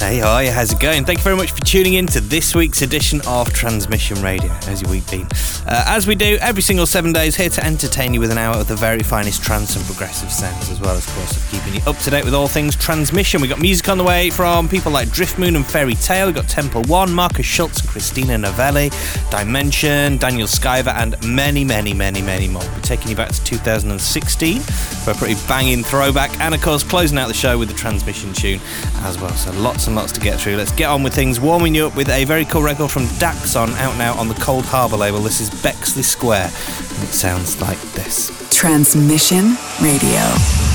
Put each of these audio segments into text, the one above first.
Hey, hi, how's it going? Thank you very much for tuning in to this week's edition of Transmission Radio. How's your week been? Uh, as we do every single seven days, here to entertain you with an hour of the very finest trance and progressive sounds, as well as, of course, of keeping you up to date with all things transmission. We got music on the way from people like Driftmoon and Fairy Tale. We got Temple One, Markus Schulz and Christina Novelli, Dimension, Daniel Skyver, and many, many, many, many more. We're taking you back to 2016 for a pretty banging throwback, and of course, closing out the show with the transmission tune as well. So lots and lots to get through. Let's get on with things, warming you up with a very cool record from Daxson out now on the Coldharbour label. This is Bexley Square, and it sounds like this. Transmission Radio.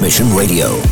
Transmission Radio.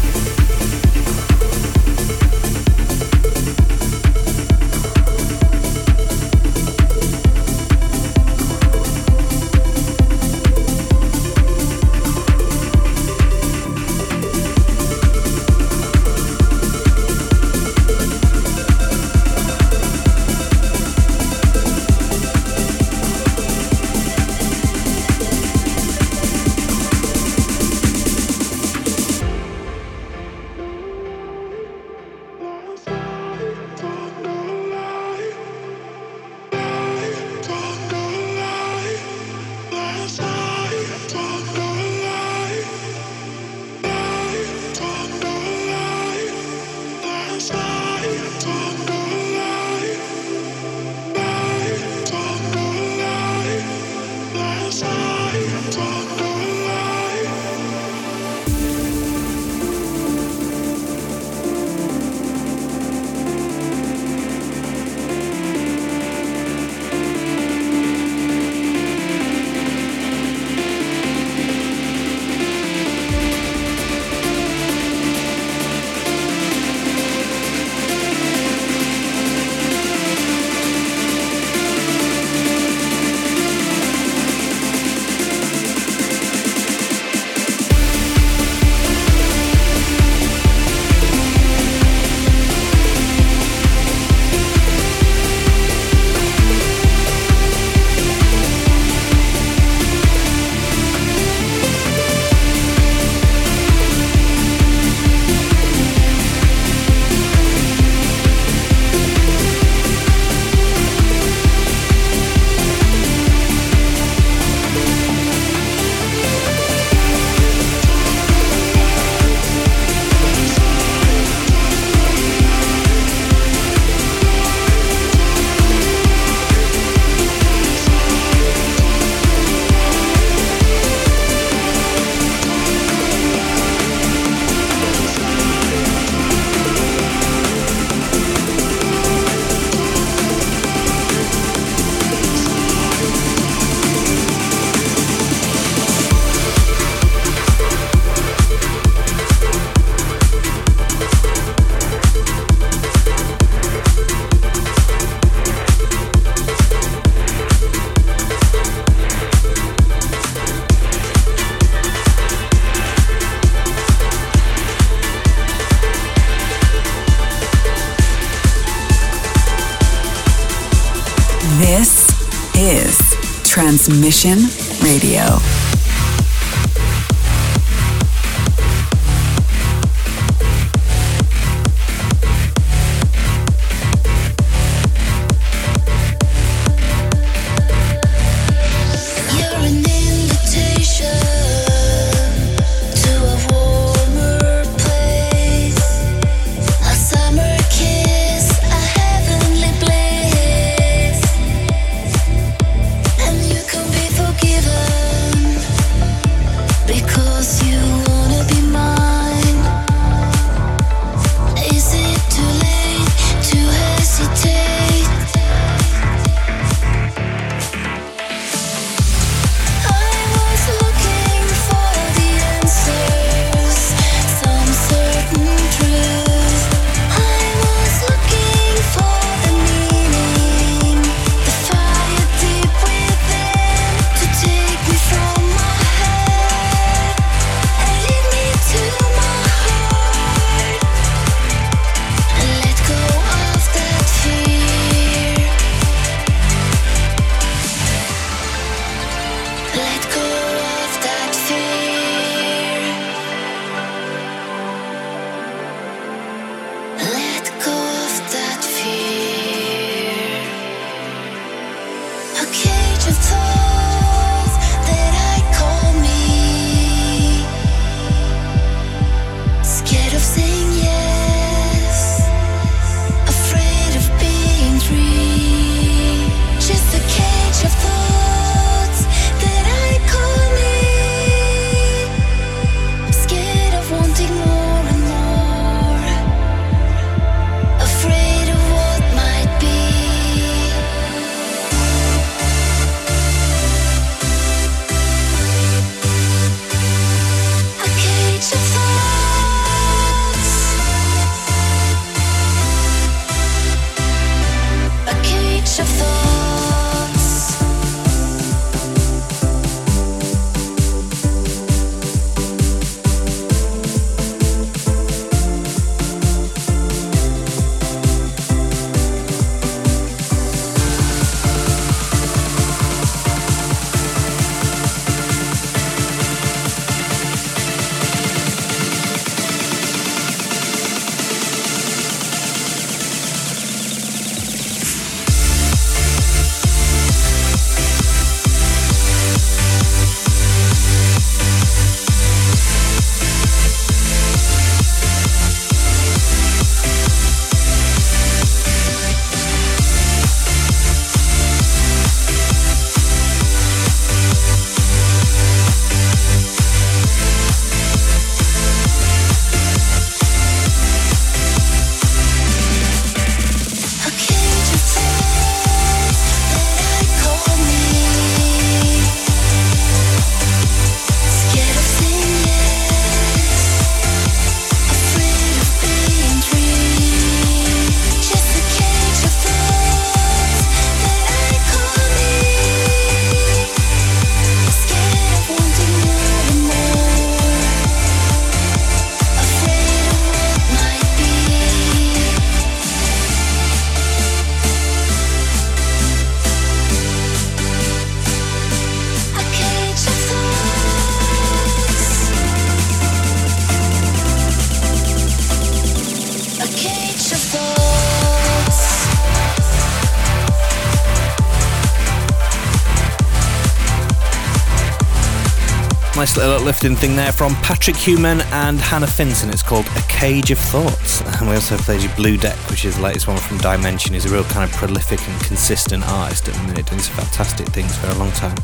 Uplifting thing there from Patrick Human and Hannah Finson. It's called A Cage of Thoughts. And we also have played you Blue Deck, which is the latest one from Dimension. He's a real kind of prolific and consistent artist at the minute, doing some fantastic things for a long time.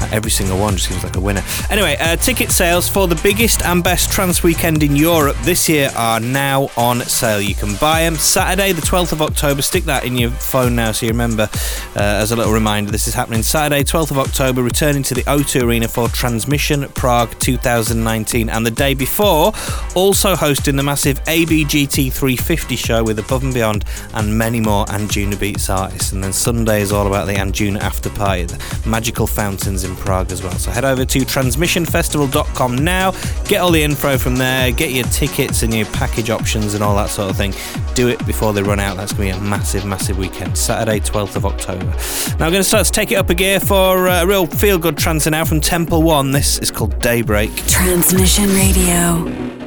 Uh, every single one just seems like a winner. Anyway, uh, ticket sales for the biggest and best trance weekend in Europe this year are now on sale. You can buy them Saturday, the 12th of October. Stick that in your phone now so you remember uh, as a little reminder. This is happening Saturday, 12th of October, returning to the O2 Arena for Transmission Prague 2019. And the day before, also hosting the massive ABGT 350 show with Above and Beyond and many more Anjunabeats artists. And then Sunday is all about the Anjuna After Party, the magical fountains in Prague as well. So head over to transmissionfestival.com now, get all the info from there, get your tickets and your package options and all that sort of thing. Do it before they run out. That's going to be a massive, massive weekend. Saturday, 12th of October. Now I'm going to start to take it up a gear for uh, a real feel good trance now from Temple One. This is called Daybreak. Transmission Radio.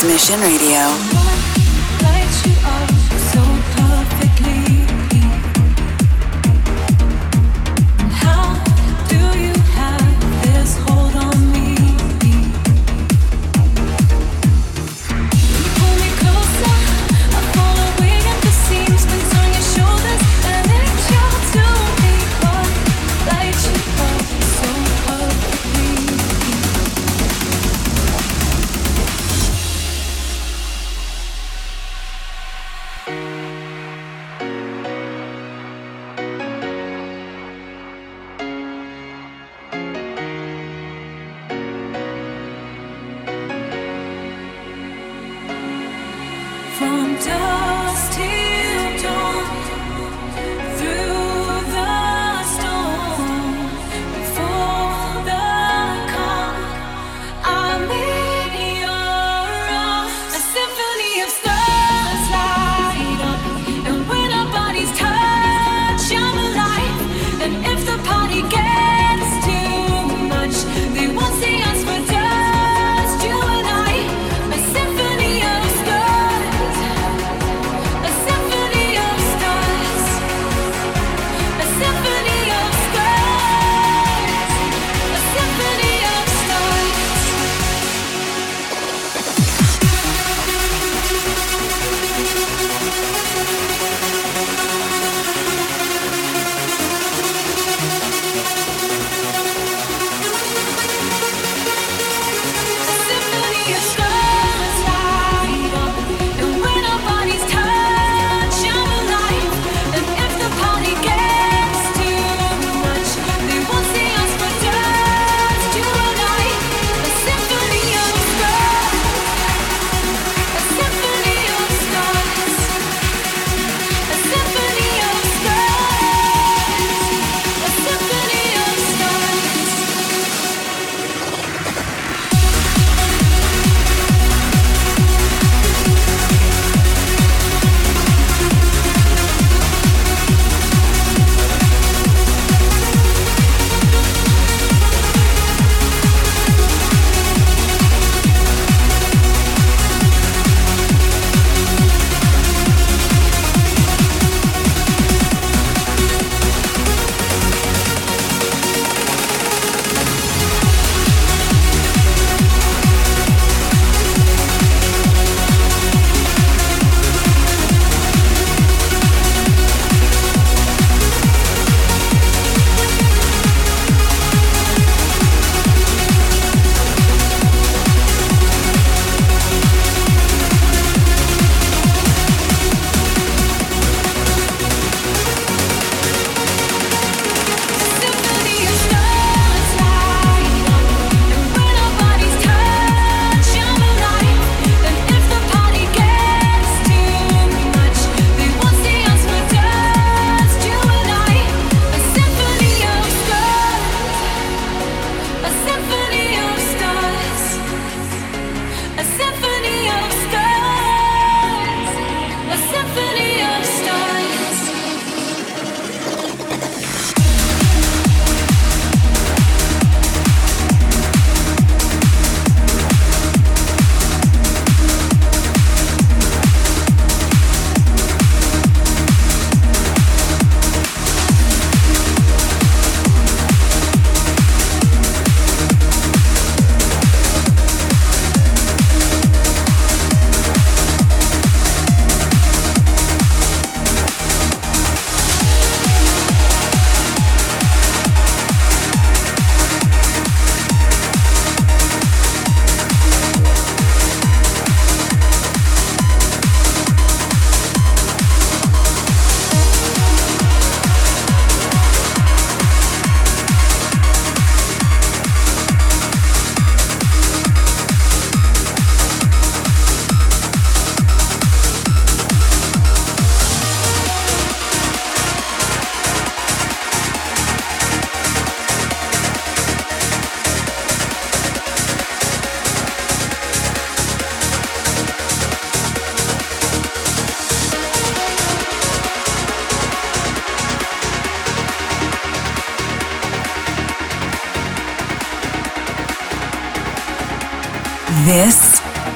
Transmission Radio.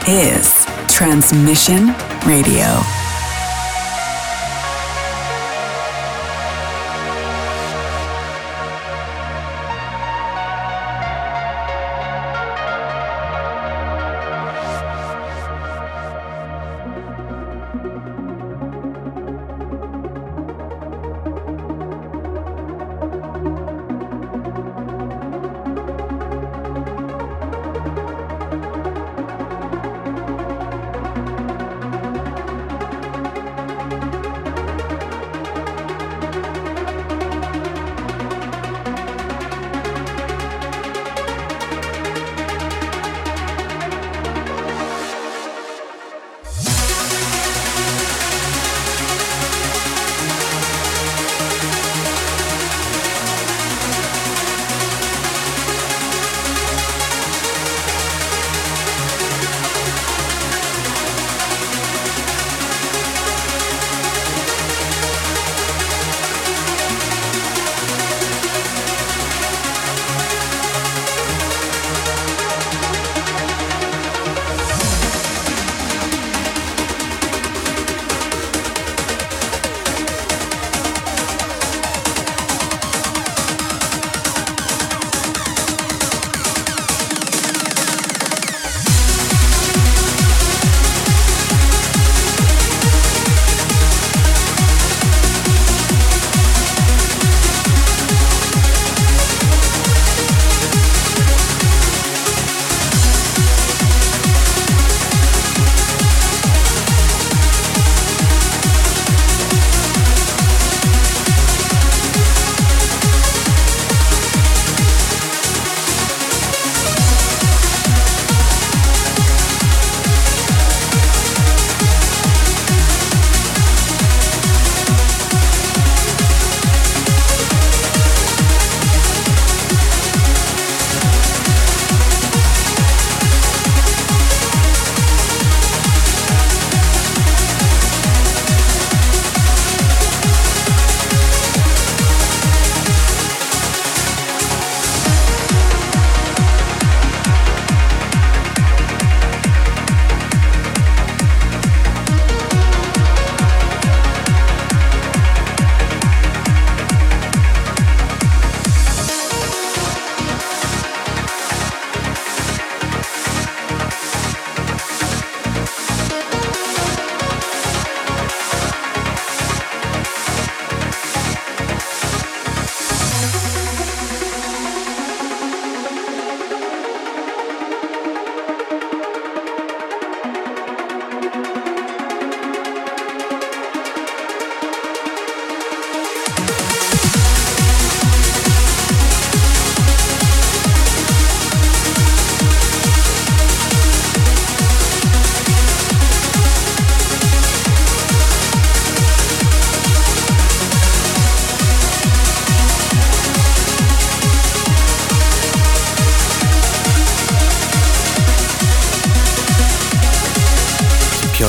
Is Transmission Radio.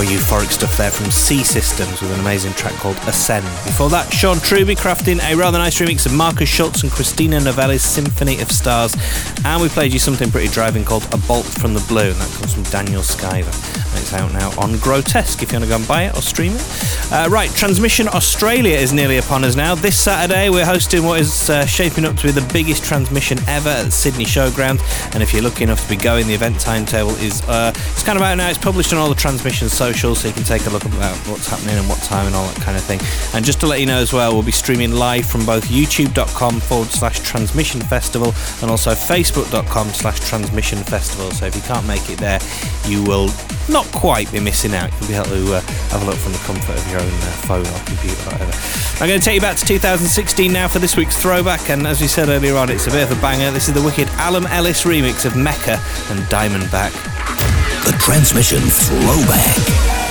Euphoric stuff there from C Systems with an amazing track called Ascend. Before that, Sean Truby crafting a rather nice remix of Markus Schulz and Christina Novelli's Symphony of Stars. And we played you something pretty driving called A Bolt from the Blue, and that comes from Daniel Skyver. It's out now on Grotesque if you want to go and buy it or stream it. Uh, right, Transmission Australia is nearly upon us now. This Saturday, we're hosting what is uh, shaping up to be the biggest transmission ever at Sydney Showground. And if you're lucky enough to be going, the event timetable is uh, it's kind of out now. It's published on all the transmission so you can take a look about what's happening and what time and all that kind of thing. And just to let you know as well, we'll be streaming live from both youtube.com forward slash transmission festival and also facebook.com slash transmission festival. So if you can't make it there, you will not quite be missing out. You'll be able to uh, have a look from the comfort of your own uh, phone or computer or whatever. I'm going to take you back to 2016 now for this week's throwback, and as we said earlier on, it's a bit of a banger. This is the wicked Alum Ellis remix of Mecca and Diamondback. The Transmission Throwback.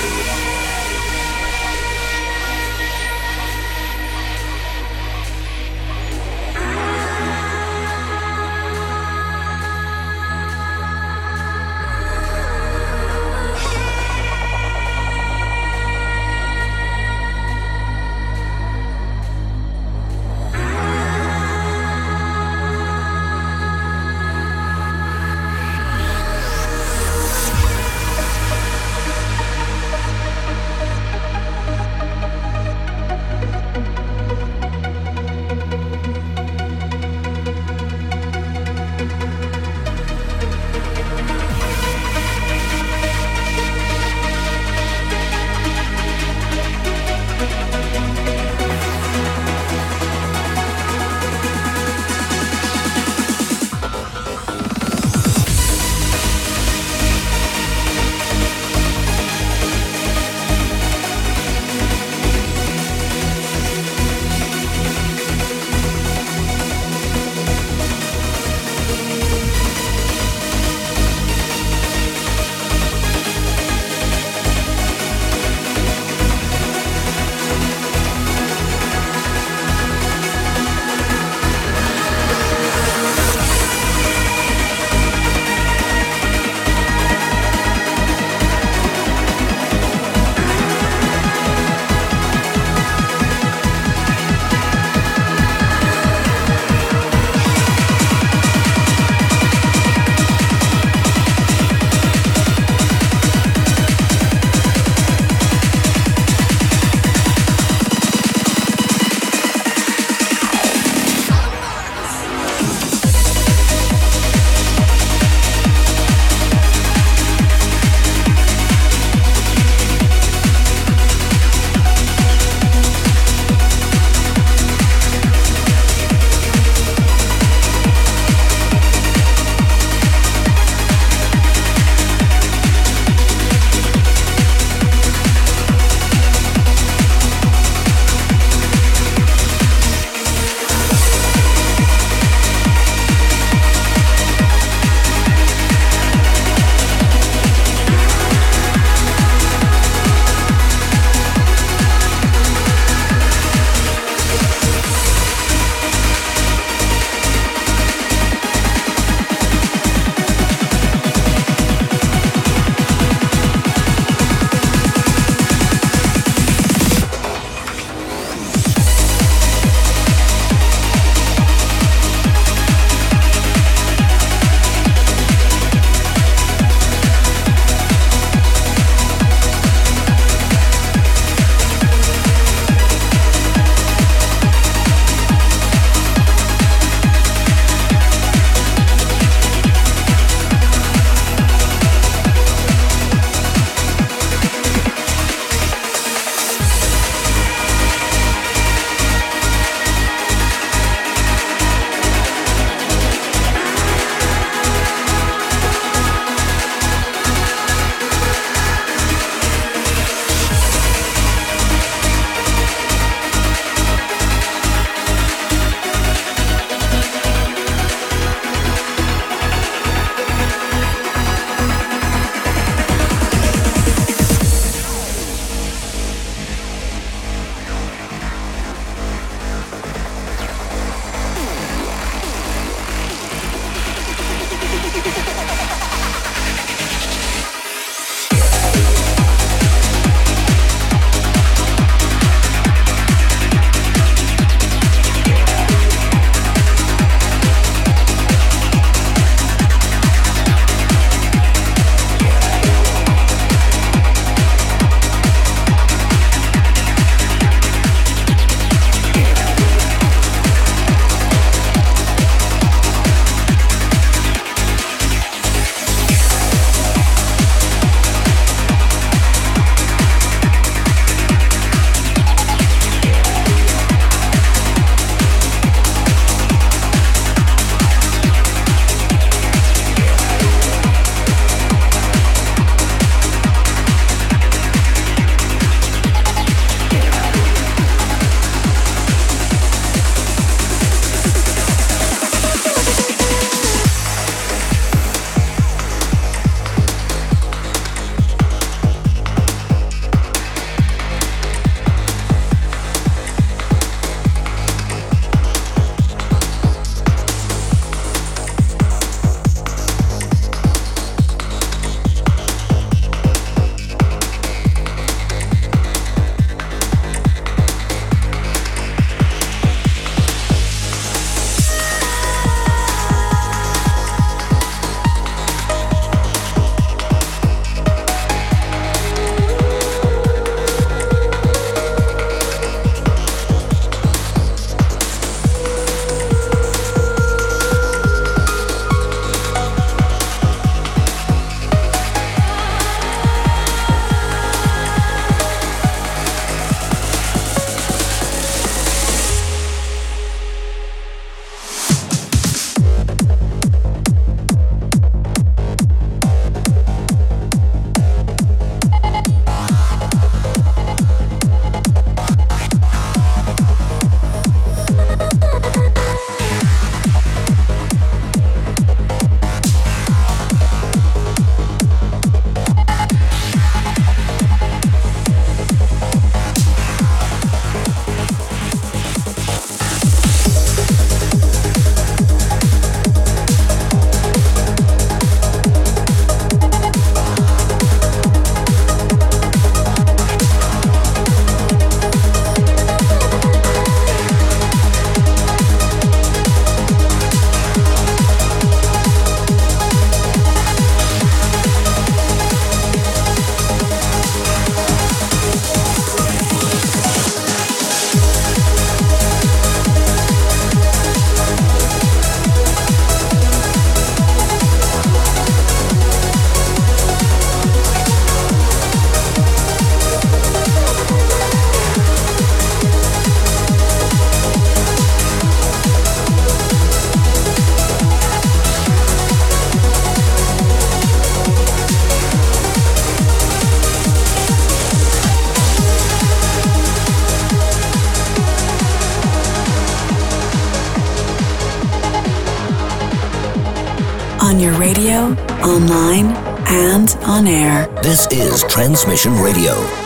Online, and on air. This is Transmission Radio.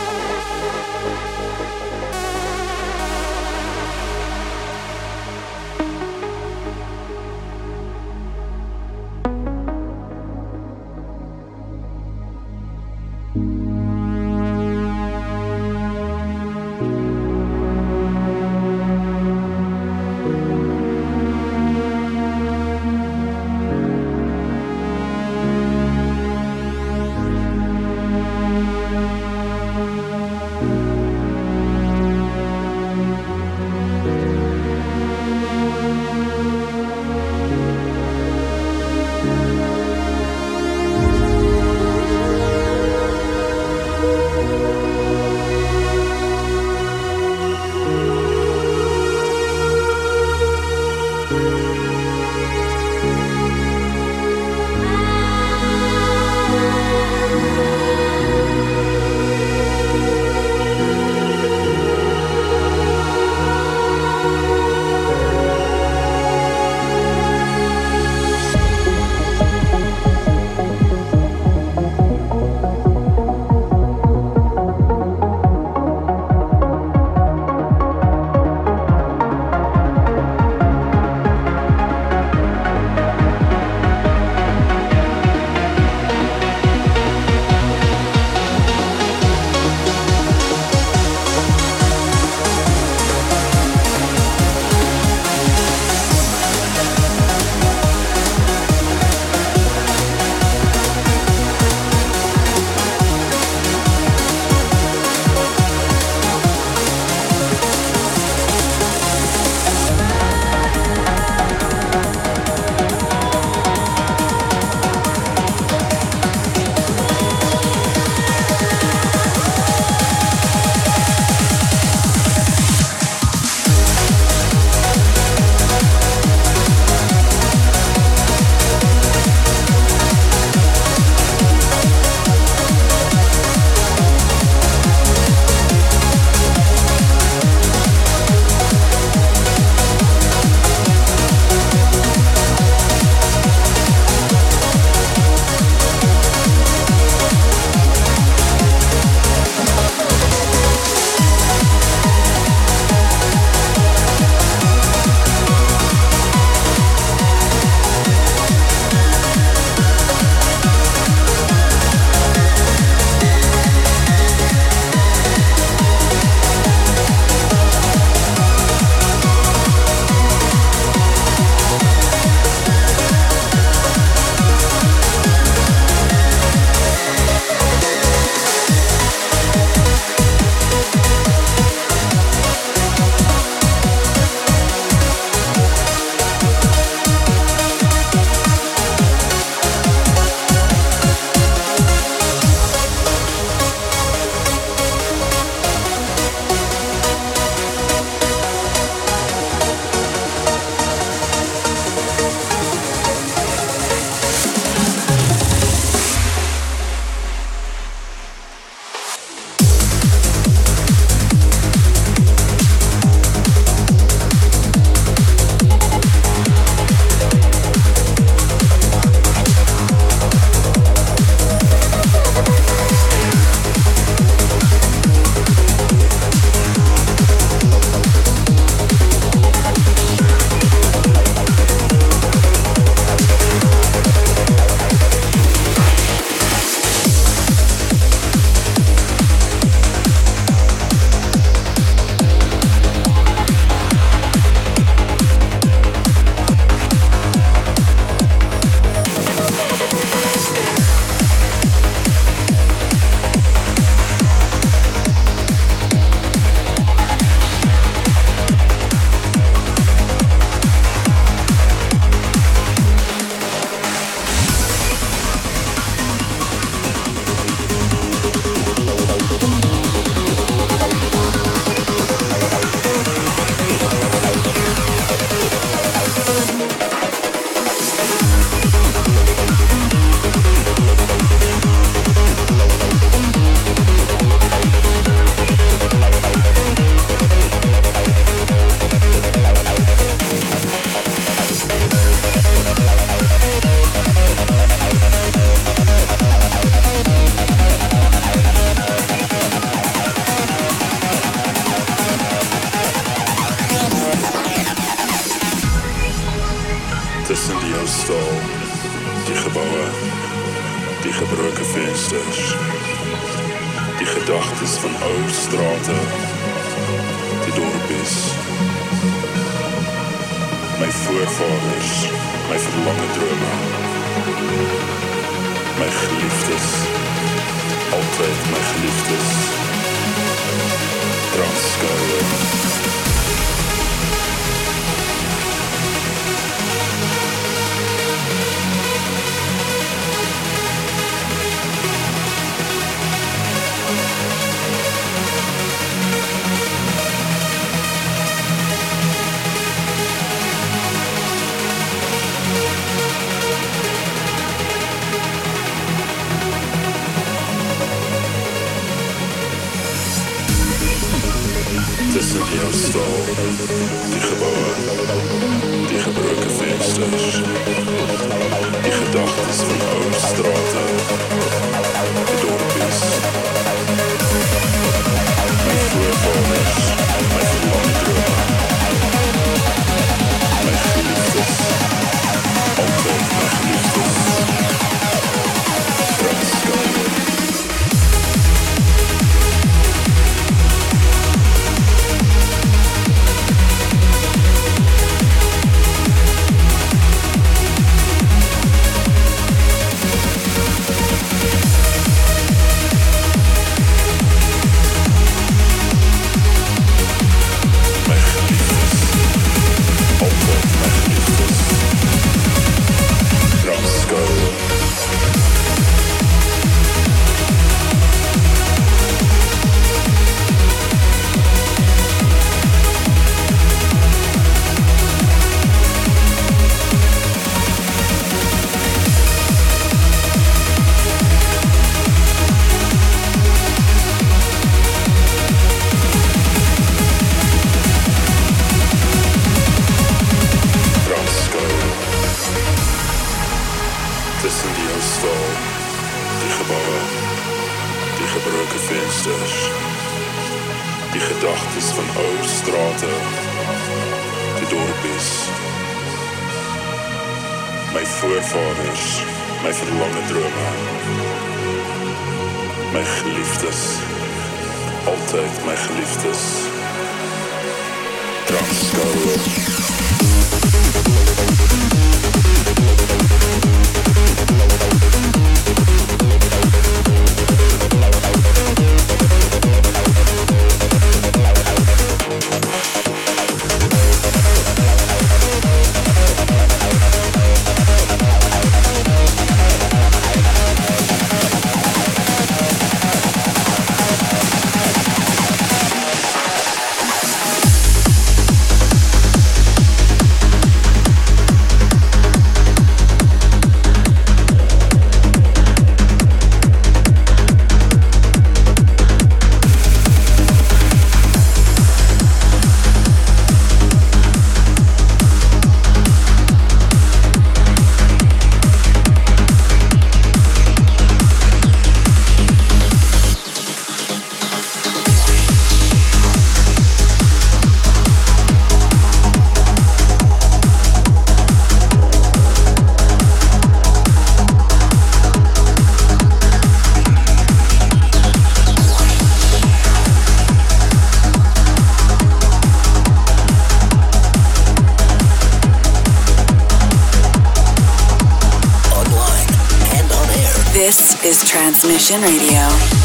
Transmission Radio.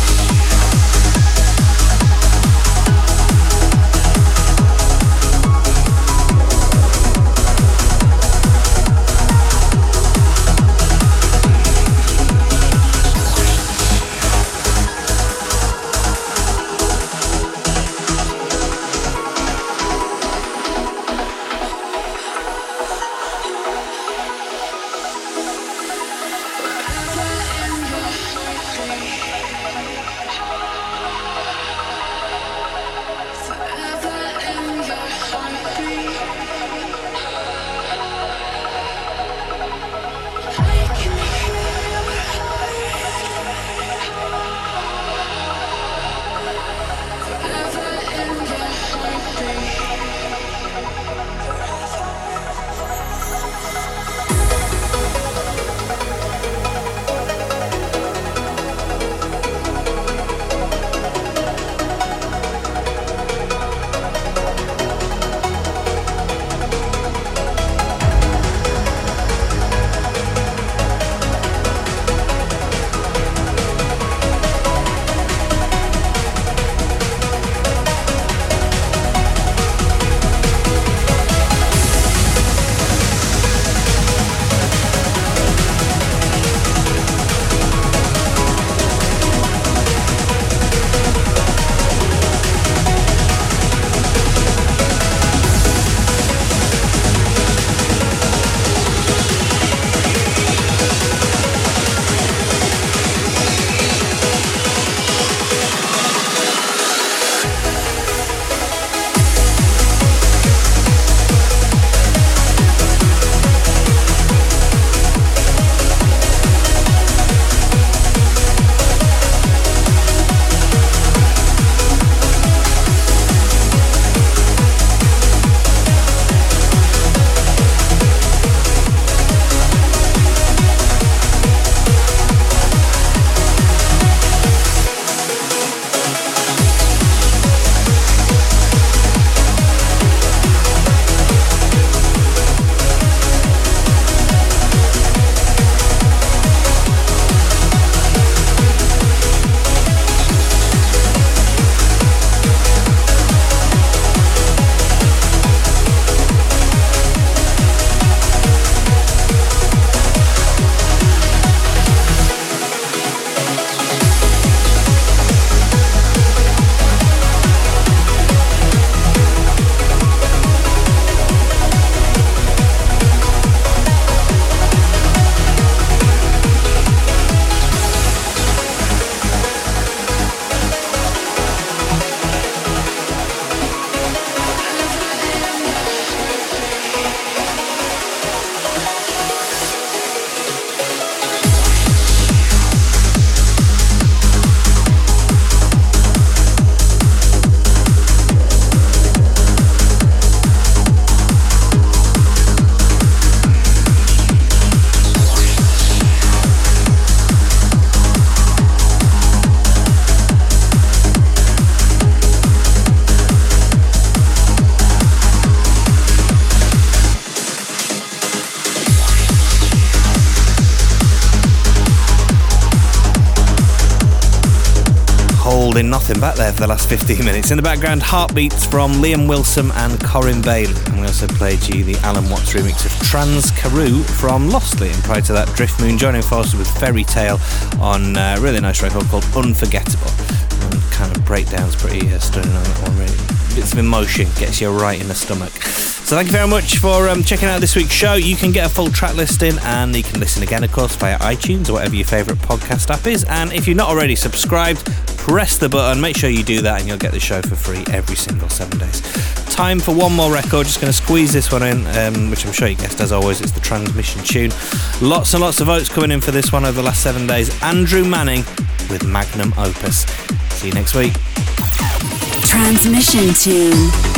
There for the last 15 minutes. In the background, Heartbeats from Liam Wilson and Corin Bailey. And we also played you the Allen Watts remix of Trans Karoo from Lostly. And prior to that, Driftmoon joining forces with Fairy Tale on a really nice record called Unforgettable. And kind of breakdowns pretty uh, stunning on that one, really. Bits of emotion gets you right in the stomach. So thank you very much for um, checking out this week's show. You can get a full track listing and you can listen again, of course, via iTunes or whatever your favourite podcast app is. And if you're not already subscribed, press the button. Make sure you do that and you'll get the show for free every single seven days. Time for one more record. Just going to squeeze this one in, um, which I'm sure you guessed as always. It's the transmission tune. Lots and lots of votes coming in for this one over the last seven days. Andrew Manning with Magnum Opus. See you next week. Transmission tune.